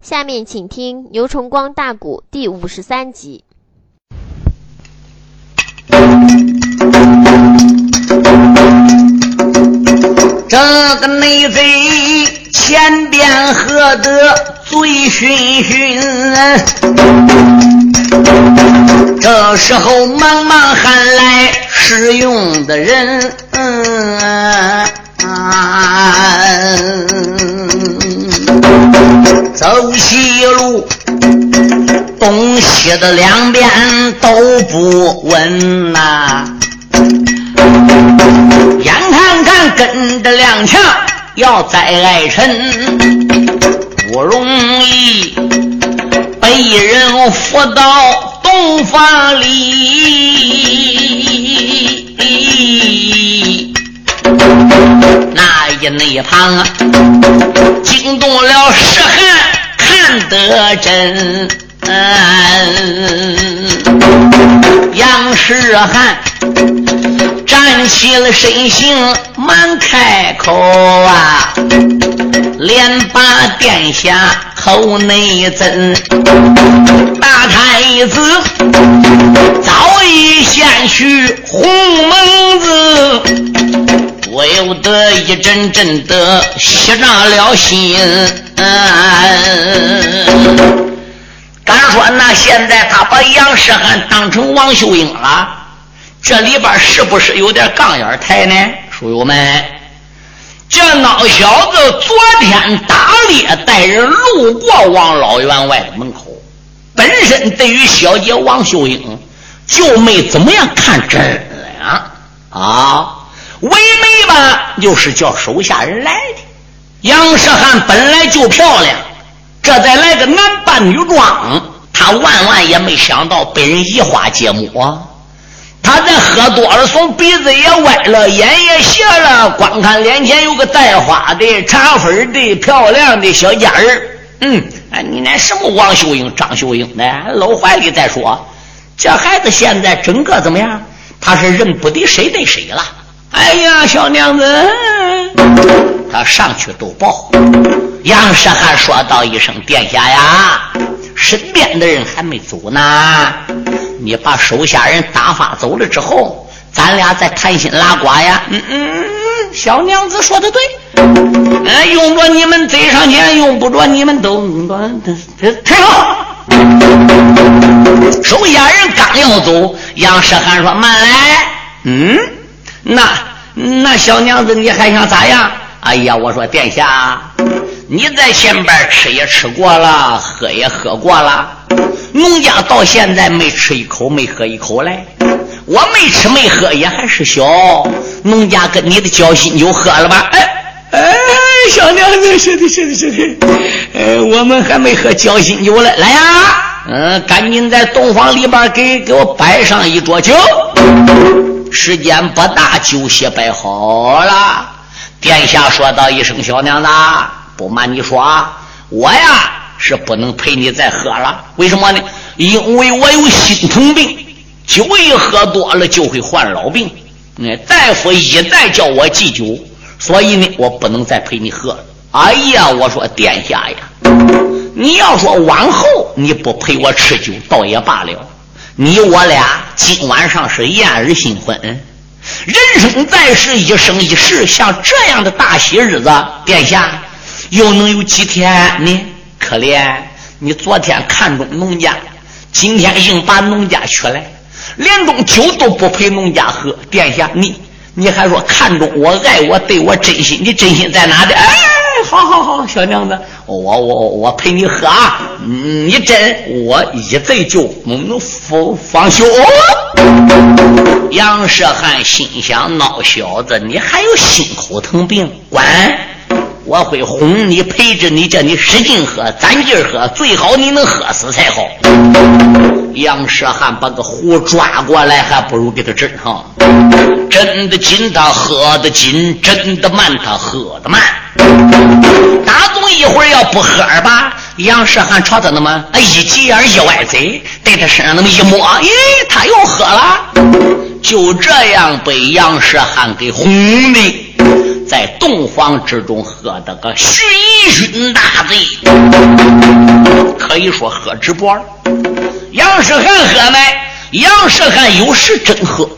下面请听牛崇光大鼓第五十三集。这个内贼前边喝得醉醺醺，这时候忙忙喊来使用的人。嗯走西路，东西的两边都不稳呐。眼看看跟着两强要再挨沉，不容易被人扶到洞房里。那一那旁，惊动了石汉，看得真。杨世汉站起了身形，忙开口啊，连把殿下口内增。大太子早一阵阵的吸上了心，敢说那现在他把杨世汉当成王秀英了，这里边是不是有点杠眼台呢？书友们，这孬小子昨天打猎带人路过王老员外的门口，本身对于小姐王秀英就没怎么样看真呀啊！为媒吧，就是叫手下人来的。杨世汉本来就漂亮，这再来个男扮女装，他万万也没想到被人移花接木啊！他这喝多了，从鼻子也歪了，眼也斜了，光看脸前有个带花的、茶粉的、漂亮的小家人嗯，哎，你那什么王秀英、张秀英的，搂怀里再说。这孩子现在整个怎么样？他是认不得谁对谁了。哎呀，小娘子，他上去都报。杨世汉说道一声：“殿下呀，身边的人还没走呢。你把手下人打发走了之后，咱俩再谈心拉呱呀。”嗯嗯，小娘子说的对。哎，用着你们嘴上前，用不着你们都太好。手下人刚要走，杨世汉说：“慢来。”嗯。那那小娘子，你还想咋样？哎呀，我说殿下，你在前边吃也吃过了，喝也喝过了，农家到现在没吃一口，没喝一口嘞。我没吃没喝也还是小，农家跟你的交心酒喝了吧？哎哎，小娘子，是的，是的，是的。呃，我们还没喝交心酒嘞，来呀，嗯，赶紧在洞房里边给给我摆上一桌酒。时间不大，酒席摆好了。殿下说道一声：“小娘子，不瞒你说，我呀是不能陪你再喝了。为什么呢？因为我有心疼病，酒一喝多了就会患老病。那大夫一再叫我忌酒，所以呢，我不能再陪你喝了。哎呀，我说殿下呀，你要说往后你不陪我吃酒，倒也罢了。”你我俩今晚上是燕儿新婚，人生在世一生一世，像这样的大喜日子，殿下又能有几天呢？可怜你昨天看中农家，今天硬把农家娶来，连盅酒都不陪农家喝。殿下，你你还说看中我、爱我、对我真心，你真心在哪的？哎，好好好，小娘子。我我我陪你喝啊！你真我一醉就能放放休。杨世汉心想：孬小子，你还有心口疼病？管！我会哄你，陪着你，叫你使劲喝，攒劲喝，最好你能喝死才好。杨世汉把个壶抓过来，还不如给他斟上。斟的紧，他喝的紧；斟的慢，他喝的慢。打总一会儿要不喝吧，杨世汉朝他那么一急眼一歪嘴，在他身上那么一摸，咦，他又喝了。就这样被杨世汉给哄的。在洞房之中喝的个醺醺大醉。可以说喝直播了。杨世汉喝奶，杨世汉有时真喝，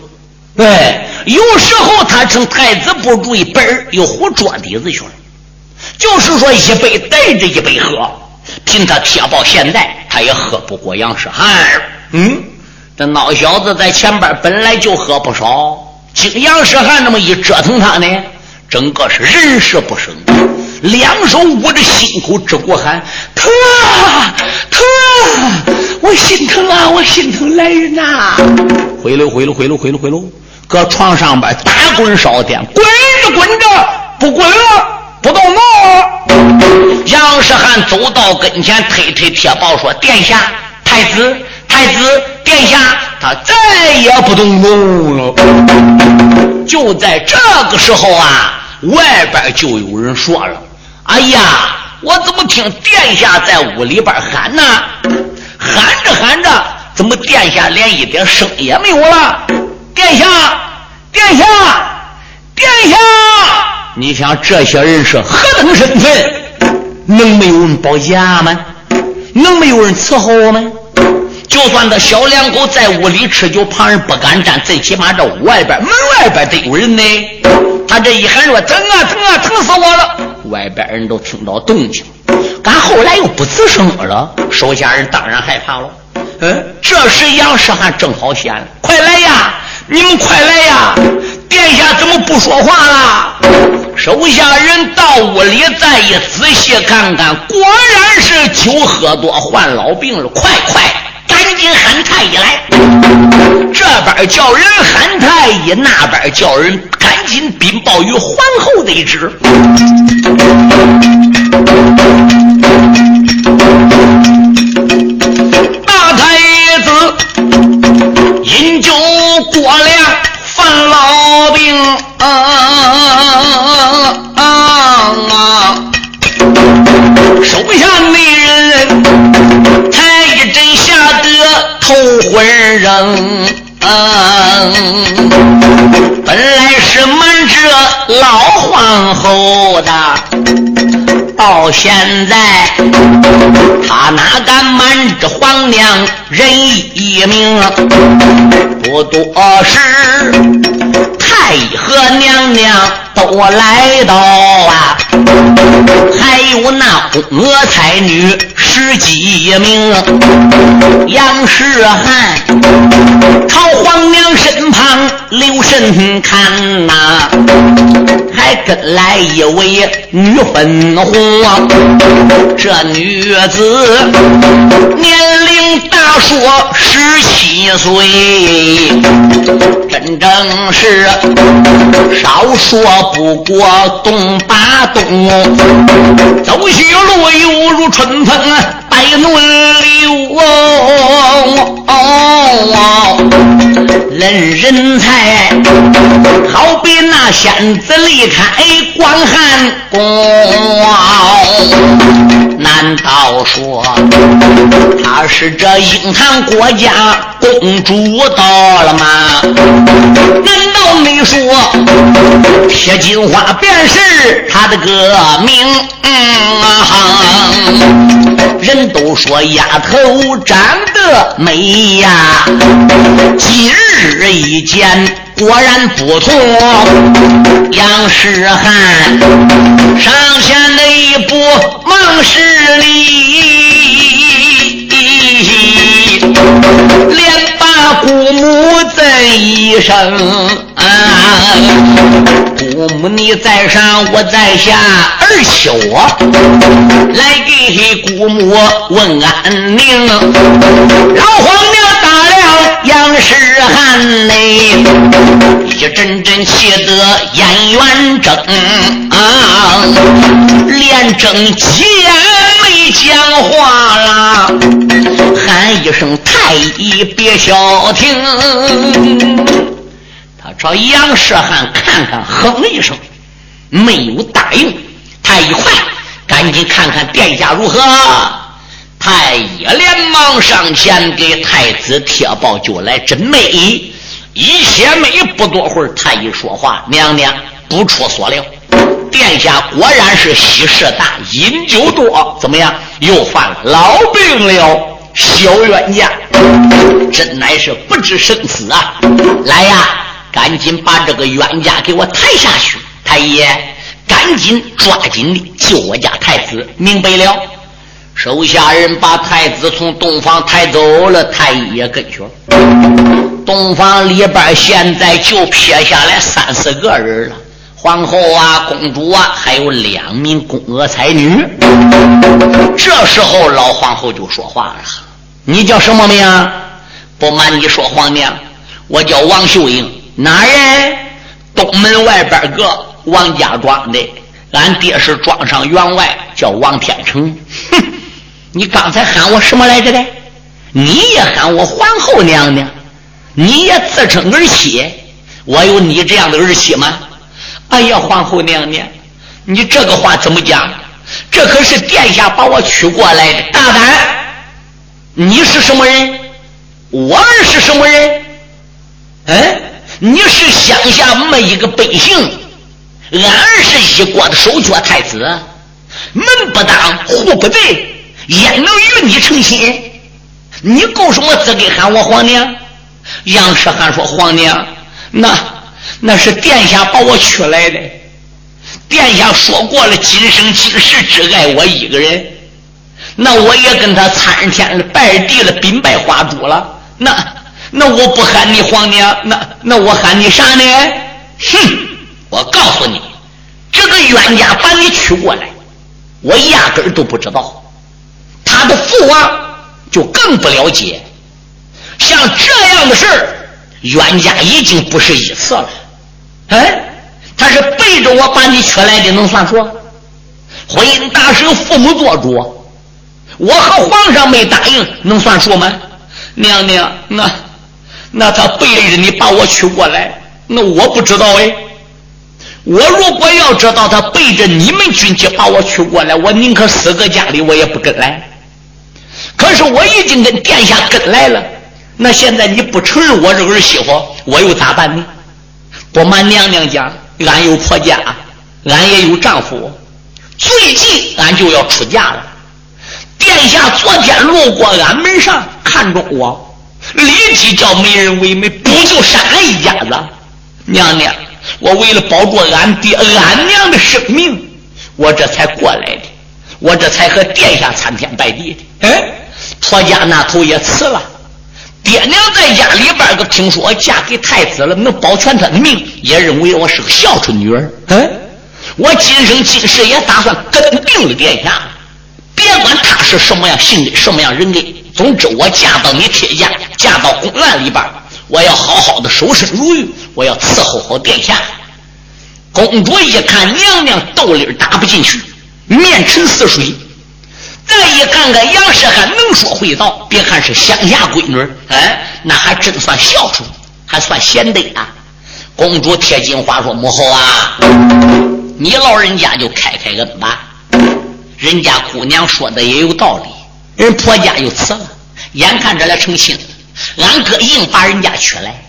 对，有时候他趁太子不注意，本儿又糊桌底子去了。就是说，一杯带着一杯喝，凭他铁豹现在，他也喝不过杨世汉。嗯，这孬小子在前边本来就喝不少，经杨世汉那么一折腾他呢，整个是人事不省，两手捂着心口直呼喊：“疼啊，疼啊！我心疼啊，我心疼来人呐！”回喽回喽回喽回喽回喽，搁床上边打滚烧点，滚着滚着不滚了。不动怒。杨世汉走到跟前，推推铁豹说：“殿下，太子，太子，殿下，他再也不动怒了。”就在这个时候啊，外边就有人说了：“哎呀，我怎么听殿下在屋里边喊呢？喊着喊着，怎么殿下连一点声也没有了？殿下，殿下，殿下！”你想这些人是何等身份？能没有人保驾吗？能没有人伺候我们？就算这小两口在屋里吃酒，旁人不敢站，最起码这屋外边、门外边得有人呢。他这一喊说：“疼啊，疼啊，疼死我了！”外边人都听到动静，赶后来又不吱声了，手下人当然害怕了。嗯，这时杨世汉正好现了，快来呀！你们快来呀！殿下怎么不说话了？手下人到屋里再一仔细看看，果然是酒喝多患老病了。快快，赶紧喊太医来！这边叫人喊太医，那边叫人赶紧禀报于皇后得知。饮酒过量。犯老病啊啊啊！手下没人才一阵吓得头昏扔，本来是瞒着老皇后的。到现在，他哪敢瞒着皇娘人一命？不多时，太医和娘娘都来到啊，还有那宫娥才女十几名。杨世汉朝皇娘身旁留神看呐，还跟来一位女粉红。这女子年龄大，说十七一岁，真正是少说不过东八冬，走雪路犹如春风带暖流。论人才，好比那仙子离开广寒宫。难道说她是这英唐国家公主到了吗？难道没说铁金花便是她的个名？人都说丫头长得美呀，今日一见。果然不同，杨世汉上前的一步，忙施礼，连姑母在一声。姑母你在上，我在下，儿媳我来给姑母问安宁，老皇娘。杨世汉嘞，一阵阵气得眼圆睁啊，连睁起眼没讲话啦，喊一声太医别消停。他朝杨世汉看看，哼了一声，没有答应。太医快，赶紧看看殿下如何。太医连忙上前给太子贴报，就来真美。一些没不多会儿，太医说话：“娘娘不出所料，殿下果然是喜事大，饮酒多，怎么样？又犯了老病了。小冤家，真乃是不知生死啊！来呀，赶紧把这个冤家给我抬下去！太爷，赶紧抓紧的救我家太子！明白了。手下人把太子从洞房抬走了，太医也跟去了。洞房里边现在就撇下来三四个人了，皇后啊，公主啊，还有两名宫娥才女。这时候老皇后就说话了：“你叫什么名？不瞒你说，皇娘，我叫王秀英，哪人？东门外边个王家庄的，俺爹是庄上员外，叫王天成。哼。”你刚才喊我什么来着的？你也喊我皇后娘娘，你也自称儿媳。我有你这样的儿媳吗？哎呀，皇后娘娘，你这个话怎么讲？这可是殿下把我娶过来的。大胆！你是什么人？我儿是什么人？嗯，你是乡下没一个百姓？俺儿是一国的守脚太子，门不当户不对。焉能与你成亲？你够什么资格喊我皇娘？杨世汉说：“皇娘，那那是殿下把我娶来的。殿下说过了，今生今世只爱我一个人。那我也跟他参天了，拜地了，禀拜花烛了。那那我不喊你皇娘，那那我喊你啥呢？哼！我告诉你，这个冤家把你娶过来，我压根儿都不知道。”他的父王就更不了解，像这样的事儿，冤家已经不是一次了。哎，他是背着我把你娶来的，能算数？婚姻大事由父母做主，我和皇上没答应，能算数吗？娘娘，那那他背着你把我娶过来，那我不知道哎。我如果要知道他背着你们军机把我娶过来，我宁可死在家里，我也不跟来。可是我已经跟殿下跟来了，那现在你不承认我是儿媳妇，我又咋办呢？不瞒娘娘讲，俺有婆家，俺也有丈夫，最近俺就要出嫁了。殿下昨天路过俺门上，看中我，立即叫媒人为媒，不就杀俺一家子。娘娘，我为了保住俺爹俺娘的生命，我这才过来的，我这才和殿下参天拜地的。哎。婆家那头也辞了，爹娘在家里边都听说嫁给太子了，能保全他的命，也认为我是个孝顺女儿。嗯，我今生今世也打算跟定了殿下，别管他是什么样性格、什么样人格，总之我嫁到你铁家，嫁到宫院里边，我要好好的守身如玉，我要伺候好殿下。公主一看娘娘豆粒打不进去，面沉似水。再一看看杨氏还能说会道，别看是乡下闺女，哎，那还真算孝顺，还算贤德啊。公主贴金话说：“母后啊，你老人家就开开恩吧。人家姑娘说的也有道理，人婆家又辞了，眼看着来成亲了，俺哥硬把人家娶来。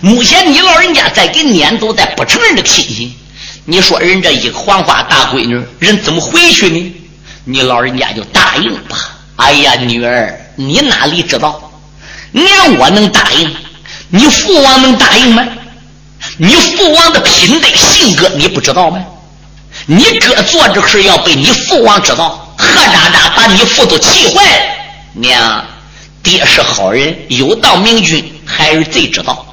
目前你老人家再给撵走，再不承认这个亲戚，你说人这一个黄花大闺女，人怎么回去呢？”你老人家就答应吧。哎呀，女儿，你哪里知道？连我能答应，你父王能答应吗？你父王的品德性格你不知道吗？你哥做这事要被你父王知道，何渣渣把你父都气坏了。娘，爹是好人，有道明君，孩儿最知道。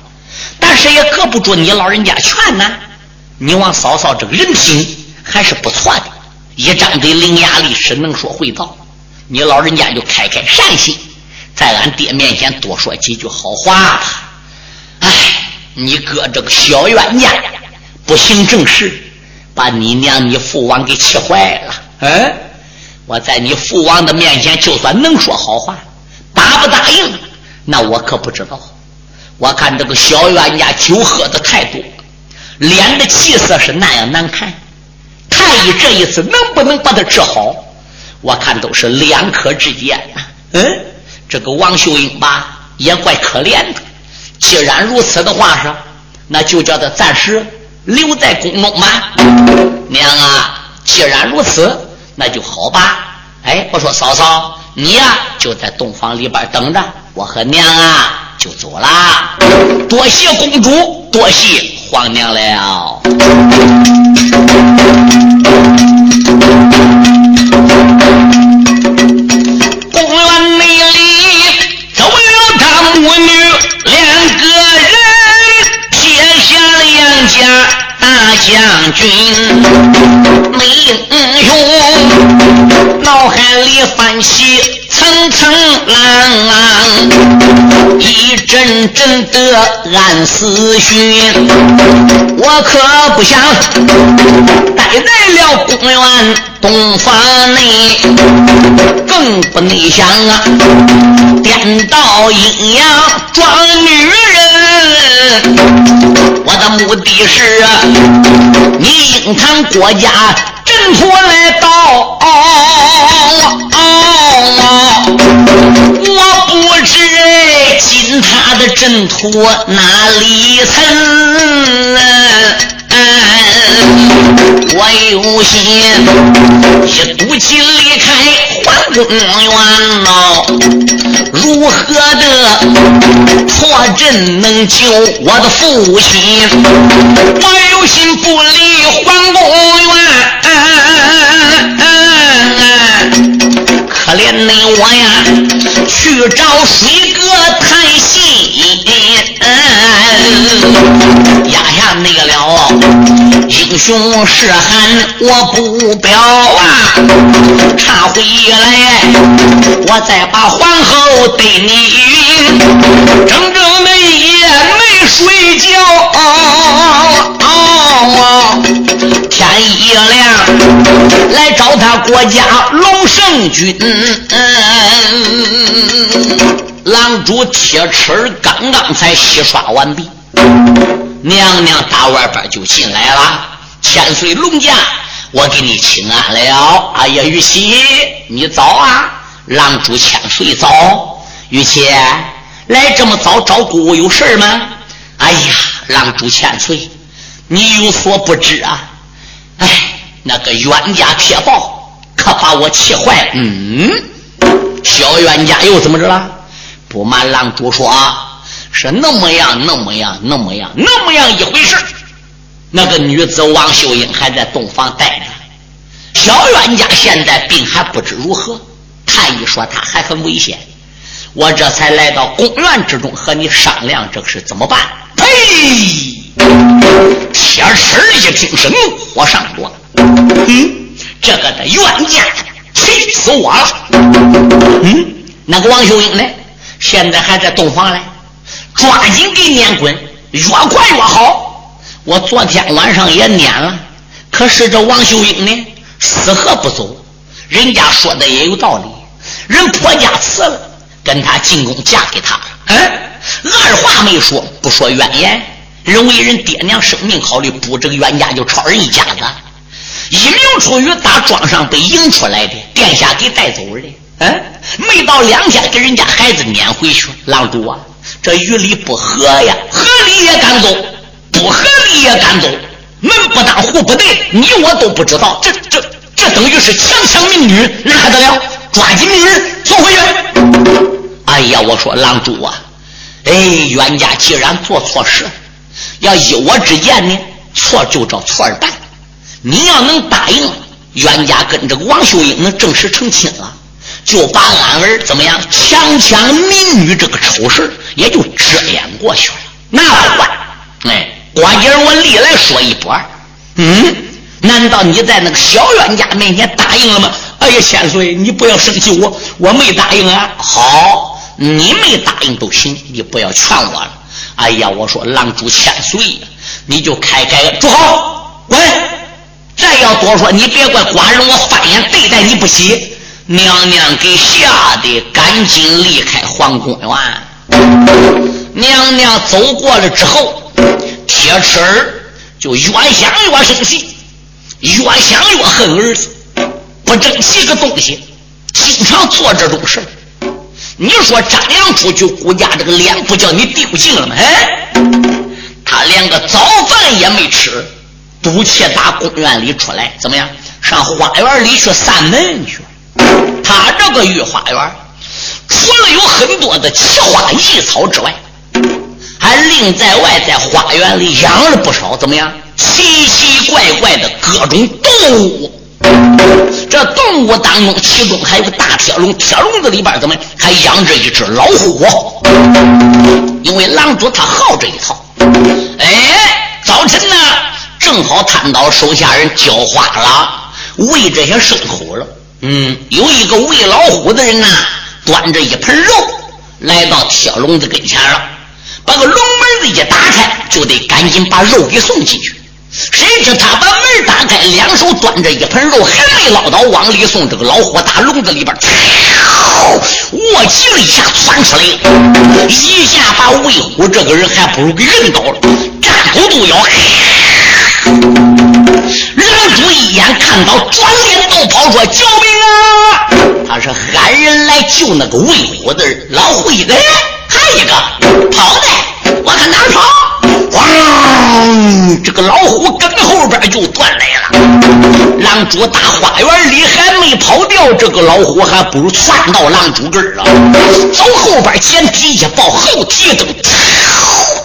但是也搁不住你老人家劝呐。你望嫂嫂这个人品还是不错的。一张嘴伶牙俐齿，能说会道，你老人家就开开善心，在俺爹面前多说几句好话吧。哎，你哥这个小冤家，不行正事，把你娘、你父王给气坏了。嗯，我在你父王的面前，就算能说好话，答不答应，那我可不知道。我看这个小冤家酒喝的太多，脸的气色是那样难看。太医这一次能不能把他治好？我看都是两可之间呐。嗯，这个王秀英吧，也怪可怜的。既然如此的话，是那就叫他暂时留在宫中吧。娘啊，既然如此，那就好吧。哎，我说嫂嫂，你呀就在洞房里边等着，我和娘啊就走了。多谢公主，多谢皇娘了她母女两个人，撇下两家，大。将军美英雄，脑海里泛起层层浪，一阵阵的暗思绪。我可不想待在了公园洞房内，更不内想啊，颠倒阴阳装女人。我的目的是啊，你应谈国家阵图来到，我不知进他的阵图哪里曾。我有心一赌气离开皇宫园喽，如何的破阵能救我的父亲？我有心不离皇宫园，嗯嗯嗯可怜的我呀，去找水哥谈心。压下那个了，英雄是喊我不表啊！查回来，我再把皇后对你，整整一夜没睡觉。天一亮，来找他国家龙胜军。狼主铁齿刚刚才洗刷完毕，娘娘打外边就进来了。千岁龙驾，我给你请安了。哎呀，玉琪，你早啊！狼主千岁早。玉琪，来这么早找姑姑有事吗？哎呀，狼主千岁，你有所不知啊！哎，那个冤家铁豹可把我气坏了。嗯，小冤家又怎么着了？不瞒狼主说啊，是那么样，那么样，那么样，那么样一回事。那个女子王秀英还在洞房待着，小冤家现在病还不知如何。太医说他还很危险，我这才来到公园之中和你商量这个事怎么办。呸！铁齿一听是怒火上端，嗯，这个的冤家气死我了。嗯，那个王秀英呢？现在还在洞房嘞，抓紧给撵滚，越快越好。我昨天晚上也撵了，可是这王秀英呢，死活不走。人家说的也有道理，人婆家辞了，跟他进宫嫁给他了。嗯，二话没说，不说怨言，人为人爹娘生命考虑，不这个冤家就抄人一家子。一名出于打庄上被迎出来的，殿下给带走的。嗯，没到两天，给人家孩子撵回去。郎主啊，这与理不合呀，合理也敢走，不合理也敢走，门不当户不对，你我都不知道。这这这等于是强抢民女，那还得了？抓紧命人送回去。哎呀，我说郎主啊，哎，冤家既然做错事，要依我之见呢，错就照错儿办。你要能答应，冤家跟这个王秀英能正式成亲了。就把俺儿怎么样强抢民女这个丑事也就遮掩过去了。那不管，哎，关姐我历来说一不二。嗯，难道你在那个小冤家面前答应了吗？哎呀，千岁，你不要生气，我我没答应啊。好，你没答应都行，你不要劝我了。哎呀，我说郎主千岁呀，你就开开住好，滚！再要多说，你别怪寡人我翻眼对待你不起。娘娘给吓得赶紧离开皇宫园。娘娘走过了之后，铁齿儿就越想越生气，越想越恨儿子，不争气个东西，经常做这种事你说张良出去顾家这个脸不叫你丢尽了吗？哎，他连个早饭也没吃，赌气打公园里出来，怎么样？上花园里去散门去。他这个御花园，除了有很多的奇花异草之外，还另在外在花园里养了不少怎么样？奇奇怪怪的各种动物。这动物当中，其中还有个大铁笼，铁笼子里边怎么还养着一只老虎？因为狼主他好这一套。哎，早晨呢，正好看到手下人浇花了，喂这些牲口了。嗯，有一个喂老虎的人呐，端着一盆肉来到铁笼子跟前了，把个笼门子一打开，就得赶紧把肉给送进去。谁知他把门打开，两手端着一盆肉，还没捞到往里送。这个老虎打笼子里边，握起了一下窜出来，一下把魏虎这个人还不如给摁倒了，站头都要。狼主一眼看到，转脸就跑，说：“救命啊！”他是喊人来救那个魏虎的人。老虎一个，还一个跑的，我看哪跑？咣！这个老虎跟后边就断来了。狼主大花园里还没跑掉，这个老虎还不如窜到狼主根儿了。走后边前蹄一抱，后蹄蹬，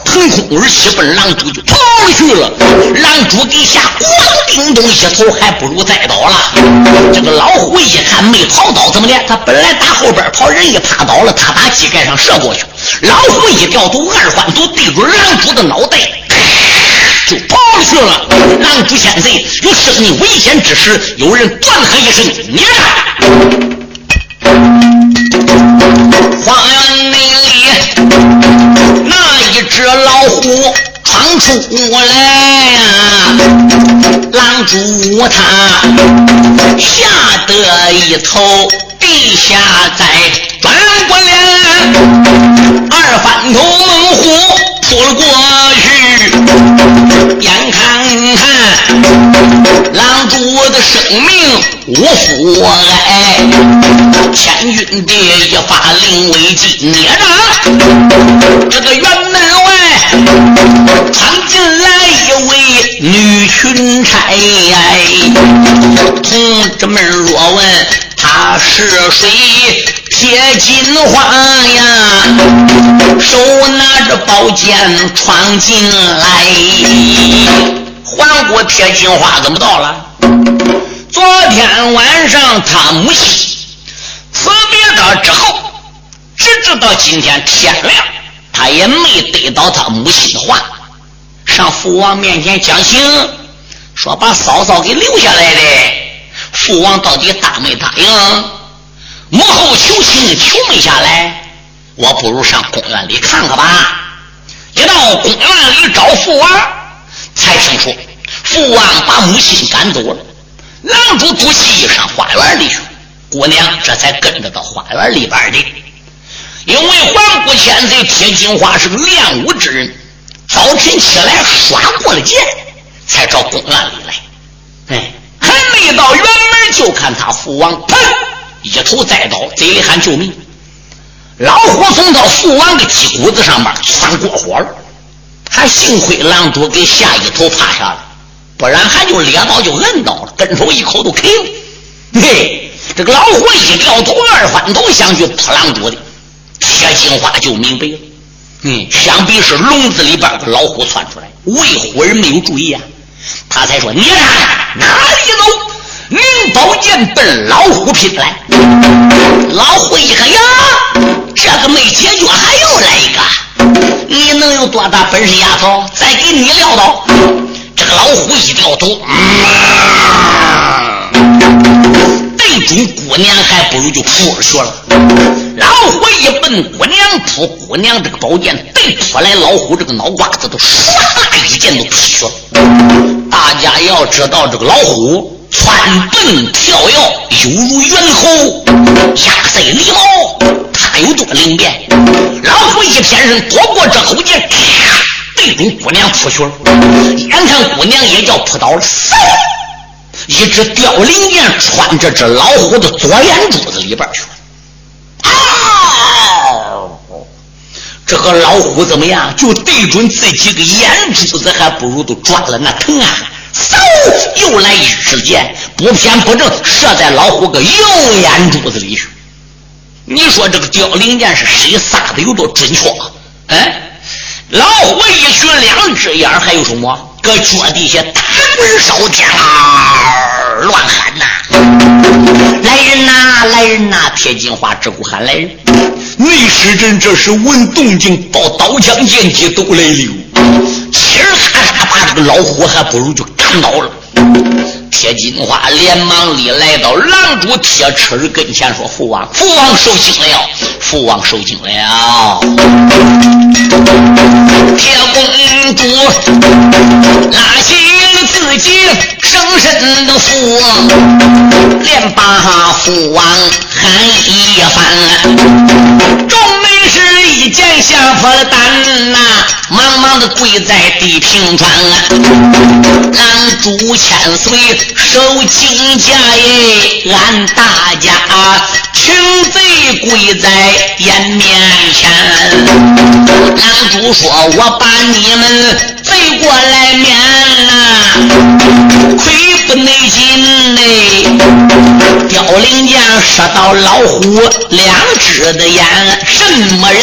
腾空而起，奔狼主就跑去了。狼主底下咣叮咚一头，还不如栽倒了。这个老虎一看没跑倒，怎么的？他本来打后边跑，人一趴倒了，他打膝盖上射过去。老虎一掉头，二环头对准狼主的脑袋，就跑去了。狼主现在，有生命危险之时，有人断喝一声：“你花园内里那一只老虎闯出来呀！狼主他吓得一头地下栽，过脸，二翻头猛虎扑了过去，眼看看狼主的生命无负哀，千钧的一发令危机，捏着这个辕门外闯进来一位女巡差，同志们若问他是谁，铁金花呀，手拿着宝剑闯进来。环顾铁金花怎么到了？昨天晚上他母亲辞别他之后，直至到今天天亮，他也没得到他母亲的话，上父王面前讲情，说把嫂嫂给留下来的。父王到底答没答应？母后求情求没下来，我不如上公园里看看吧。一到公园里找父王，才听说父王把母亲赶走了。狼主赌气上花园里去，姑娘这才跟着到花园里边的。因为环顾千岁铁金花是个练武之人，早晨起来耍过了剑，才找公园里来。哎，还没到园门，就看他父王砰一头栽倒，嘴里喊救命。老虎从他父王的脊骨子上面窜过火了，还幸亏狼主给吓一头趴下了。不然还就咧到就摁倒了，跟手一口都啃了。嘿，这个老虎一掉头，二翻头想去扑狼主的，铁金花就明白了。嗯，想必是笼子里边的老虎窜出来，魏虎人没有注意啊，他才说：“你看哪里走？领宝剑奔老虎拼来。”老虎一看呀，这个没解决，还要来一个，你能有多大本事，丫头？再给你撂倒。这个老虎一掉头，对准姑娘，还不如就扑出去了。老虎一奔姑娘扑，姑娘这个宝剑对扑来，老虎这个脑瓜子都唰一剑都劈去了。大家要知道，这个老虎窜奔跳跃，犹如猿猴，压在狸猫，它有多灵便？老虎一偏身躲过这口剑。对准姑娘扑去，眼看姑娘也叫扑倒了，嗖！一只凋零剑穿着这老虎的左眼珠子里边去了。啊！这个老虎怎么样？就对准自己个眼珠子，还不如都抓了那疼啊！嗖，又来一支箭，不偏不正，射在老虎个右眼珠子里去。你说这个凋零箭是谁撒的有多准确？哎，老虎一举两只眼，还有什么？搁脚底下打滚烧天啦，乱喊呐！来人呐，来人呐！铁金花只顾喊来人。内侍人这时闻动静，抱刀枪剑戟都来了。气儿咔嚓这个老虎还不如就干倒了。铁金花连忙里来到狼主铁齿跟前说：“父王，父王受惊了，父王受惊了。”铁公主拉起自己生身的父，连把父王喊一番。众美士一见吓破了胆呐，忙忙的跪在地平川。俺主千岁受惊驾耶，俺大家群贼跪在眼面前。俺主说：“我把你们贼过来面呐，亏不内劲嘞！凋零箭射到老虎两只的眼，什么人？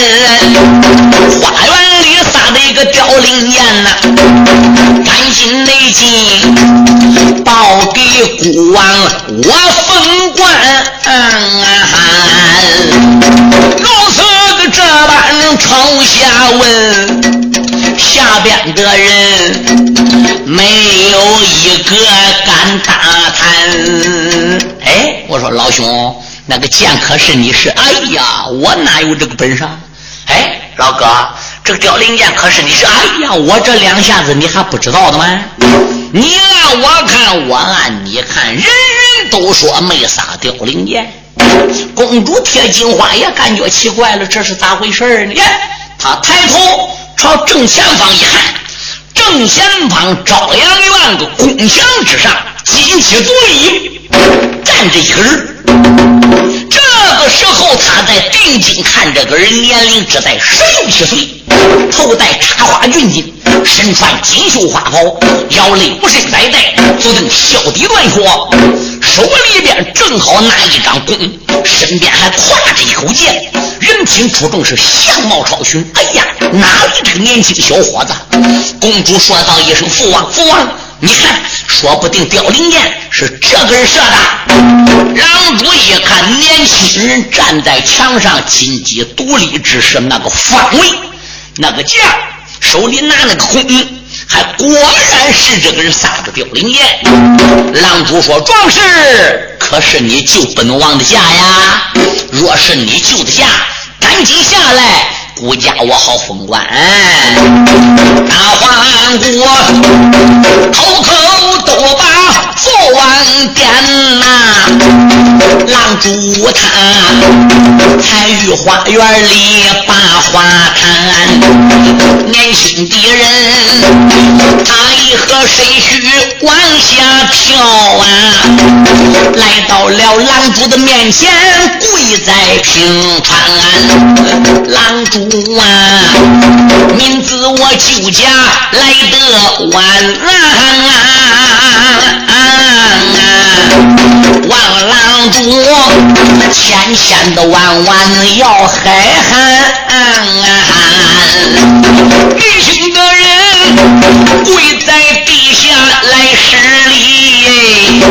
花园里撒的一个凋零箭呐，赶紧内进报给孤王，我封官。如此个这般朝下问。下边的人没有一个敢打探。哎，我说老兄，那个剑可是你是？哎呀，我哪有这个本事？哎，老哥，这个凋零剑可是你是？哎呀，我这两下子你还不知道的吗？你按我看，我按你看，人人都说没撒凋零剑。公主铁金花也感觉奇怪了，这是咋回事呢？她抬头。朝正前方一看，正前方朝阳院的宫墙之上，金漆座椅，站着一个人。这个时候，他在定睛看这个人，年龄只在十六七岁，头戴插花军巾，身穿锦绣花袍，腰里不身带带，足蹬削底断靴，手里边正好拿一张弓，身边还挎着一口剑。人品出众，是相貌超群。哎呀，哪里这个年轻小伙子？公主说道一声：“父王，父王，你看，说不定凋零箭是这个人射的。”狼主一看，年轻人站在墙上，金鸡独立之势，那个方位，那个剑，手里拿那个弓，还果然是这个人撒的凋零箭。狼主说：“壮士，可是你就不能忘得下呀？若是你救得下。”赶紧下来，顾家我好封官。大皇姑口口都把父王点呐，郎主他彩玉花园里把花谈，年轻的人他一河水须往下飘啊，来到了郎主的面前，跪在平川。郎主啊，明知我舅家来得晚啊，望狼主千千的万万要海涵，年轻的人跪在地下来施礼。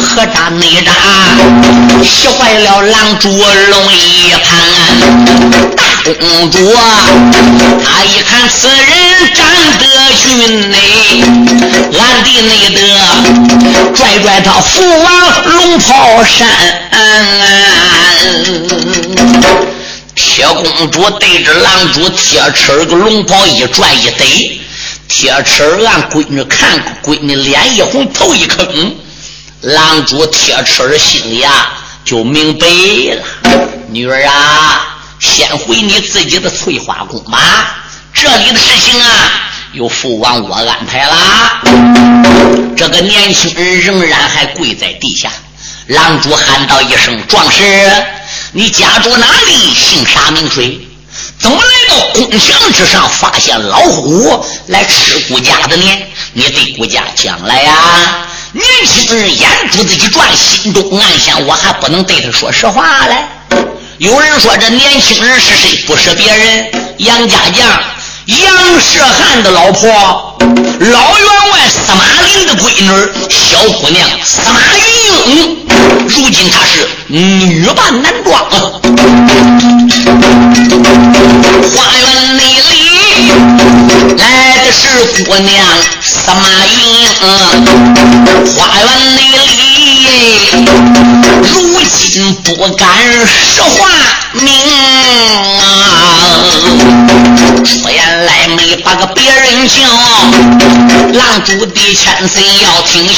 何扎内扎，吓坏了狼主龙一盘。大公主啊，她一看此人长得俊美，暗地内的拽拽他父王龙袍衫。铁公主对着狼主铁齿个龙袍一拽一逮，铁齿俺闺女看，闺女脸一红，头一坑。狼主铁齿儿心里啊就明白了，女儿啊，先回你自己的翠花宫吧。这里的事情啊，由父王我安排啦。这个年轻人仍然还跪在地下。狼主喊道一声：“壮士，你家住哪里？姓啥名谁？怎么来到宫墙之上，发现老虎来吃顾家的呢？”你对顾家讲来呀。年轻人眼珠子一转，心中暗想：我还不能对他说实话嘞。有人说这年轻人是谁？不是别人，杨家将杨涉汉的老婆，老员外司马林的闺女，小姑娘司马云英。如今她是女扮男装，花园内里来的是姑娘司马云英，花园内里。如今不敢实话明啊，说言来没把个别人叫，郎主的千岁要听清！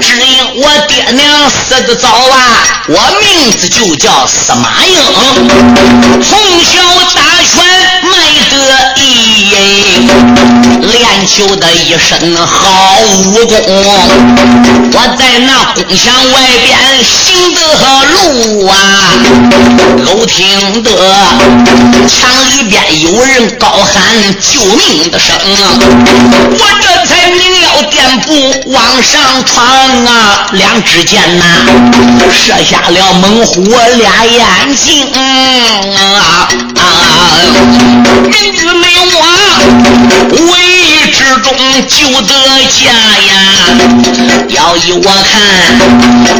只因我爹娘死的早啊，我名字就叫司马英，从从小打拳没得意。练就的一身好武功，我在那宫墙外边行的路啊，都听得墙里边有人高喊救命的声，我这才明了店铺往上闯啊，两只箭呐射下了猛虎俩眼睛啊，啊！人子没有啊，为。之中就得家呀！要依我看，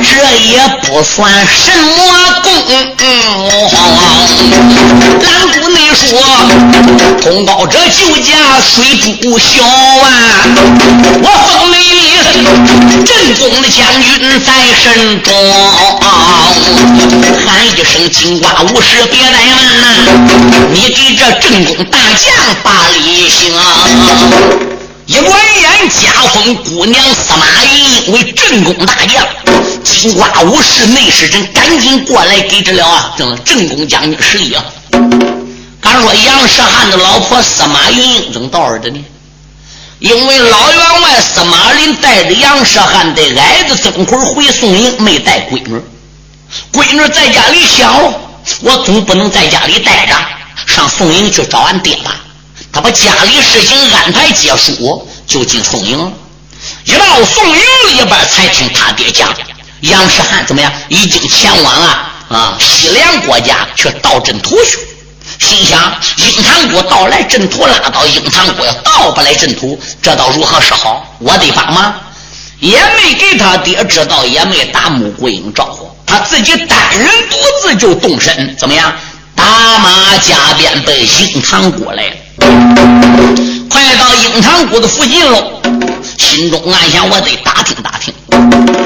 这也不算什么功。蓝姑你说，功高者就家虽不小啊！我封你镇宫的将军在身中，喊一声金瓜武士别怠慢呐！你给这镇宫大将把礼行。一转眼，加封姑娘司马云为镇宫大将，金瓜武士内侍臣赶紧过来给这了啊！正镇宫将军施礼啊！敢说杨世汉的老婆司马云怎么到儿的呢？因为老员外司马林带着杨世汉的矮子曾奎回宋营，没带闺女。闺女在家里小，我总不能在家里待着，上宋营去找俺爹吧。把家里事情安排结束，就进宋营了。一到宋营里边，才听他爹讲，杨世汉怎么样？已经前往啊啊西凉国家去盗阵图去。心想：英堂国盗来阵图拉到，英堂国盗不来阵图，这倒如何是好？我得帮忙。也没给他爹知道，也没打穆桂英招呼，他自己单人独自就动身，怎么样？打马加鞭奔英堂国来了。快到英堂谷的附近喽，心中暗想：我得打听打听。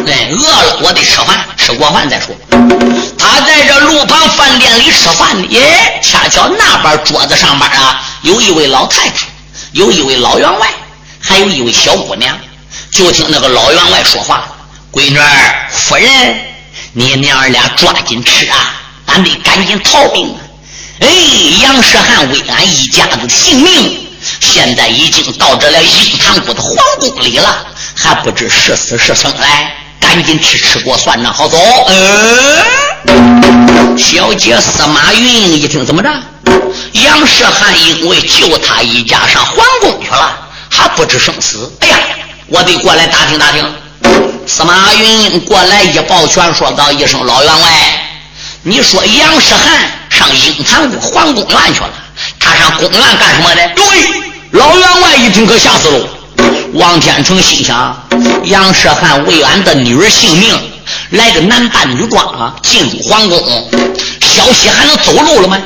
哎，饿了我得吃饭，吃过饭再说。他在这路旁饭店里吃饭呢，耶，恰巧那边桌子上边啊，有一位老太太，有一位老员外，还有一位小姑娘。就听那个老员外说话：“闺女儿，夫人，你娘儿俩抓紧吃啊，咱得赶紧逃命啊！”哎，杨世汉为俺一家子性命，现在已经到这了英堂谷的皇宫里了，还不知是死是生。来，赶紧吃吃过算账，好走。嗯，小姐司马云一听，怎么着？杨世汉因为救他一家上皇宫去了，还不知生死。哎呀，我得过来打听打听。司马云过来一抱拳，说道一声：“老员外，你说杨世汉。”上英堂宫皇宫院去了，他上宫院干什么的？对，老员外一听可吓死了。王天成心想：杨世汉为俺的女儿性命，来个男扮女装啊，进入皇宫，小西还能走路了吗？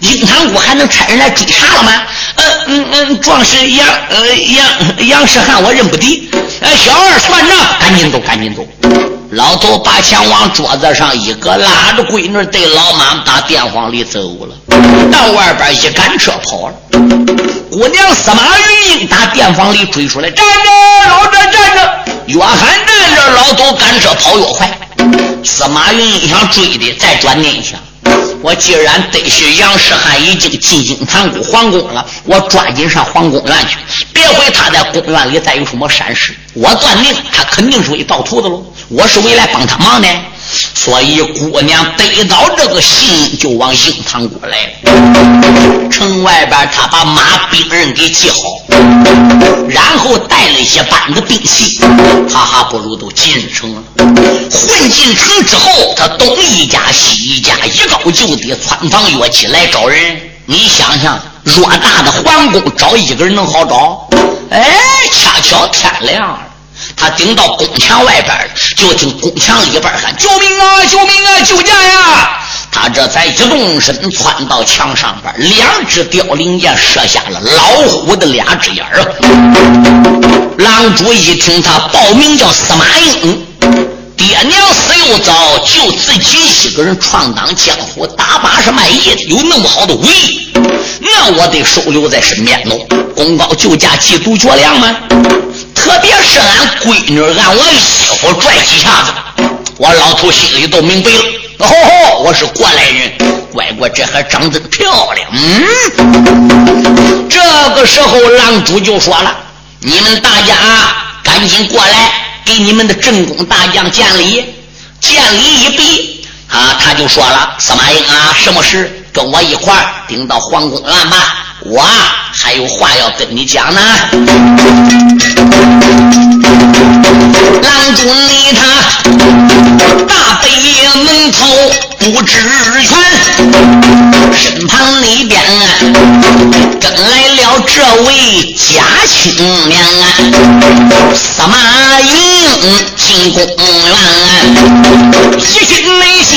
英堂宫还能差人来追查了吗？呃嗯嗯，壮士杨呃杨杨世汉我认不敌。呃，小二算账，赶紧走，赶紧走。老头把枪往桌子上一搁，拉着闺女对老妈打电话里走了，到外边一赶车跑了。姑娘司马云英打电房里追出来，站着，老这站着，越喊站着，老头赶车跑越快。司马云英想追的，再转念一想。我既然得知杨世汉已经进京坛谷皇宫了，我抓紧上皇宫院去，别回他在宫院里再有什么闪失。我断定他肯定是为盗图的喽。我是为来帮他忙的。所以姑娘得到这个信，就往营堂过来。城外边，他把马兵人给系好，然后带了一些板子兵器，他还不如都进城了。混进城之后，他东一家西一，高就低，穿房跃起来找人。你想想，偌大的皇宫，找一个人能好找？哎，恰巧天亮了。他顶到宫墙外边就听宫墙里边喊：“救命啊！救命啊！救驾呀！”他这才一动身，窜到墙上边，两只凋零箭射下了老虎的两只眼儿。狼主一听他报名叫司马懿，爹娘死又早，就自己一个人闯荡江湖，打把式卖艺的，有那么好的武艺，那我得收留在身边喽。功高就驾，缉毒绝良吗？特别是俺闺女，俺我衣服拽几下子，我老头心里都明白了。哦吼，我是过来人，乖乖，这还长得漂亮。嗯，这个时候狼主就说了：“你们大家赶紧过来，给你们的正宫大将见礼。”见礼一毕，啊，他就说了：“司马懿啊，什么事？跟我一块儿顶到皇宫来吧。”我还有话要跟你讲呢。郎中你他大北门口不知全，身旁里边跟来了这位嘉庆娘，司马懿进宫园，一心内心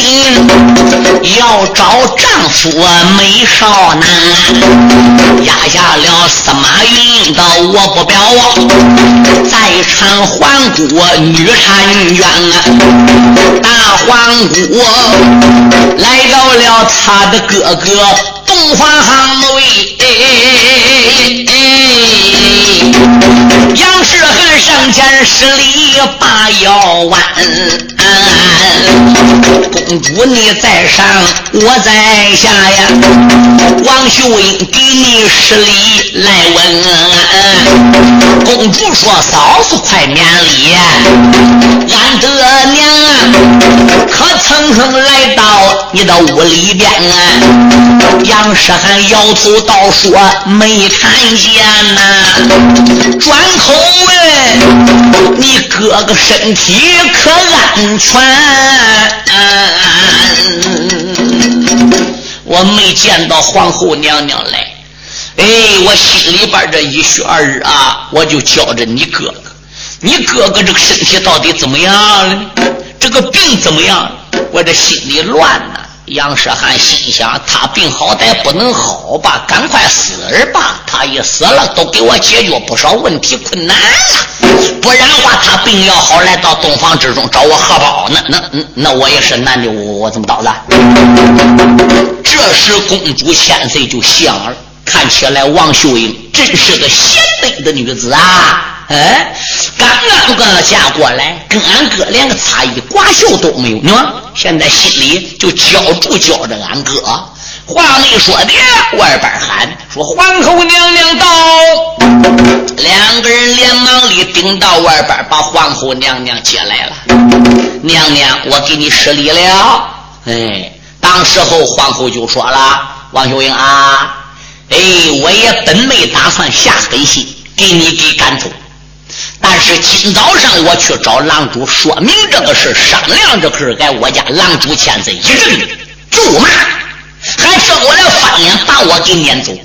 要找丈夫啊美少男。压下了司马云的我不表？啊，在场皇姑女婵娟，大皇姑来到了他的哥哥东方卫。杨世汉上前施礼把腰弯，公主你在上，我在下呀。王秀英给你施礼来问。公主说：“嫂子快免礼，俺的娘啊，可曾曾来到你的屋里边？”杨世汉摇头道：“说没看见呐。”转口问你哥哥身体可安全？我没见到皇后娘娘来。哎，我心里边这一学二日啊，我就叫着你哥哥。你哥哥这个身体到底怎么样了？这个病怎么样？我这心里乱呐。杨世汉心想：他病好歹不能好吧？赶快死儿吧！他一死了，都给我解决不少问题困难了。不然的话，他病要好，来到洞房之中找我荷包，那那那我也是男的，我我怎么倒了？这时，公主千岁就想了，看起来王秀英真是个贤德的女子啊。哎，刚刚刚嫁过来，跟俺哥连个擦衣刮袖都没有呢。现在心里就焦住焦着俺哥。话没说的，外边喊说皇后娘娘到。两个人连忙里顶到外边，把皇后娘娘接来了。娘娘，我给你施礼了。哎，当时候皇后就说了：“王秀英啊，哎，我也本没打算下狠心给你给赶走。”但是今早上我去找狼主说明这个事，商量这个事，给我家狼主签字一阵咒骂，还叫我来翻脸把我给撵走。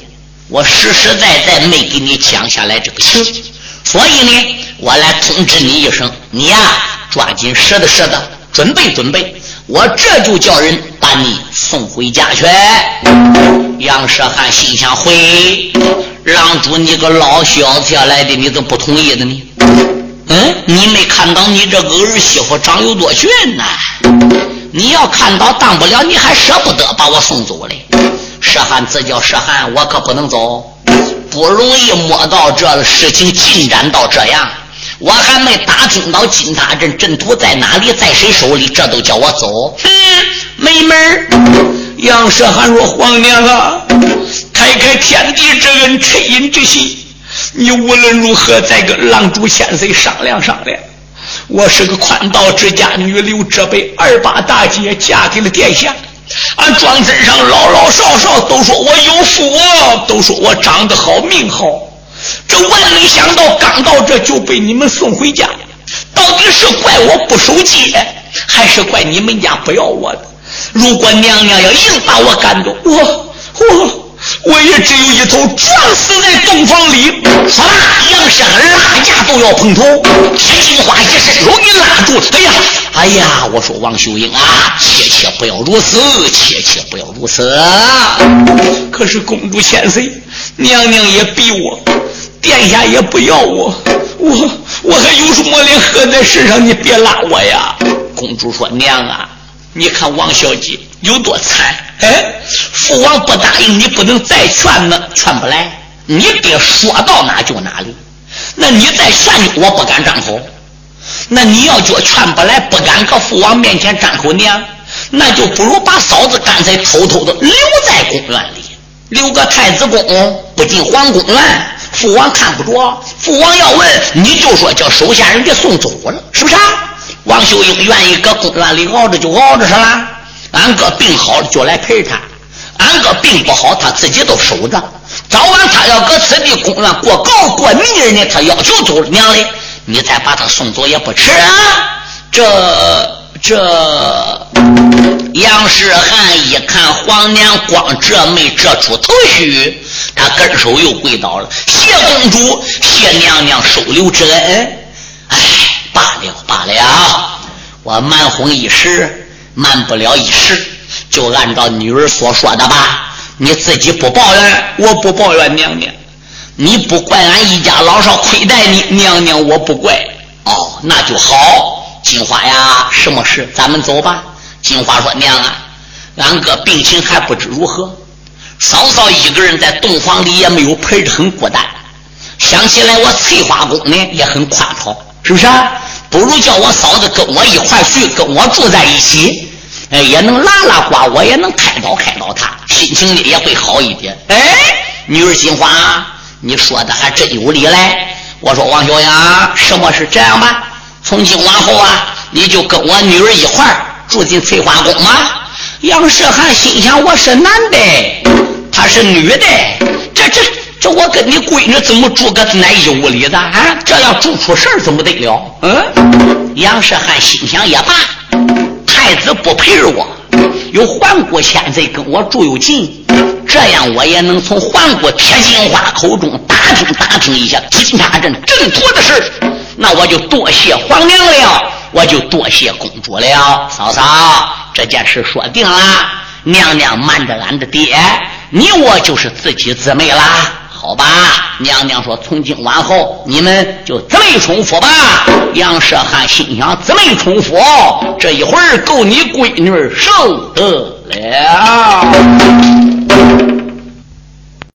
我实实在在没给你讲下来这个情，所以呢，我来通知你一声，你呀抓紧拾的拾的准备准备，我这就叫人把你送回家去。杨舍汉心想：回。郎主，你个老小子来的，你怎么不同意的呢？嗯，你没看到你这个儿媳妇长有多俊呐？你要看到当不了，你还舍不得把我送走嘞？舍汉这叫舍汉，我可不能走。不容易摸到这事情进展到这样，我还没打听到金塔镇阵图在哪里，在谁手里，这都叫我走？哼，没门！杨舍汉说：“皇娘啊。”开开天地之恩，恻隐之心，你无论如何再跟狼主千岁商量商量。我是个宽道之家，女流这辈二八大姐嫁给了殿下。俺庄子上老老少少都说我有福，都说我长得好命好。这万没想到刚到这就被你们送回家，到底是怪我不守节，还是怪你们家不要我的？如果娘娘要硬把我赶走，我我。我也只有一头撞死在洞房里。说吧，杨氏拉架都要碰头。铁金花一伸手给拉住。哎呀，哎呀！我说王秀英啊，切切不要如此，切切不要如此。可是公主千岁，娘娘也逼我，殿下也不要我，我我还有什么脸喝在世上？你别拉我呀！公主说：“娘啊，你看王小姐有多惨。”哎，父王不答应你，不能再劝呢，劝不来。你爹说到哪就哪里。那你再劝，我不敢张口。那你要觉劝不来，不敢搁父王面前张口娘，那就不如把嫂子干脆偷偷的留在宫院里，留个太子宫，不进皇宫了。父王看不着，父王要问，你就说叫手下人给送走了，是不是？啊王秀英愿意搁宫院里熬着就熬着是了。俺哥病好了就来陪他，俺哥病不好他自己都守着。早晚他要搁此地公院过高过腻儿呢，他要求走了娘嘞，你再把他送走也不迟啊。这这，杨世汉一看皇娘光这没遮出头绪，他跟手又跪倒了，谢公主，谢娘娘收留之恩。哎，罢了罢了，我瞒哄一时。瞒不了一时，就按照女儿所说的吧。你自己不抱怨，我不抱怨娘娘。你不怪俺一家老少亏待你，娘娘我不怪。哦，那就好。金花呀，什么事？咱们走吧。金花说：“娘啊，俺哥病情还不知如何，嫂嫂一个人在洞房里也没有陪着，很孤单。想起来我翠花宫呢，也很宽敞，是不是啊？”不如叫我嫂子跟我一块去，跟我住在一起，哎，也能拉拉呱，我也能开导开导她，心情也会好一点。哎，女儿心话，你说的还真有理嘞。我说王小阳，什么是这样吧？从今往后啊，你就跟我女儿一块住进翠花宫吗？杨世汉心想，我是男的，她是女的，这这。这我跟你闺女怎么住个那一屋里的啊？这要住出事儿怎么得了？嗯，杨世汉心想也罢，太子不陪着我，有环国千岁跟我住又近，这样我也能从环国铁金花口中打听打听一下金沙镇正途的事那我就多谢皇娘了，我就多谢公主了。嫂嫂，这件事说定了，娘娘瞒着俺的爹，你我就是自己姊妹啦。好吧，娘娘说，从今往后你们就姊妹重福吧。杨舍汉心想，姊妹重福，这一会儿够你闺女受得了。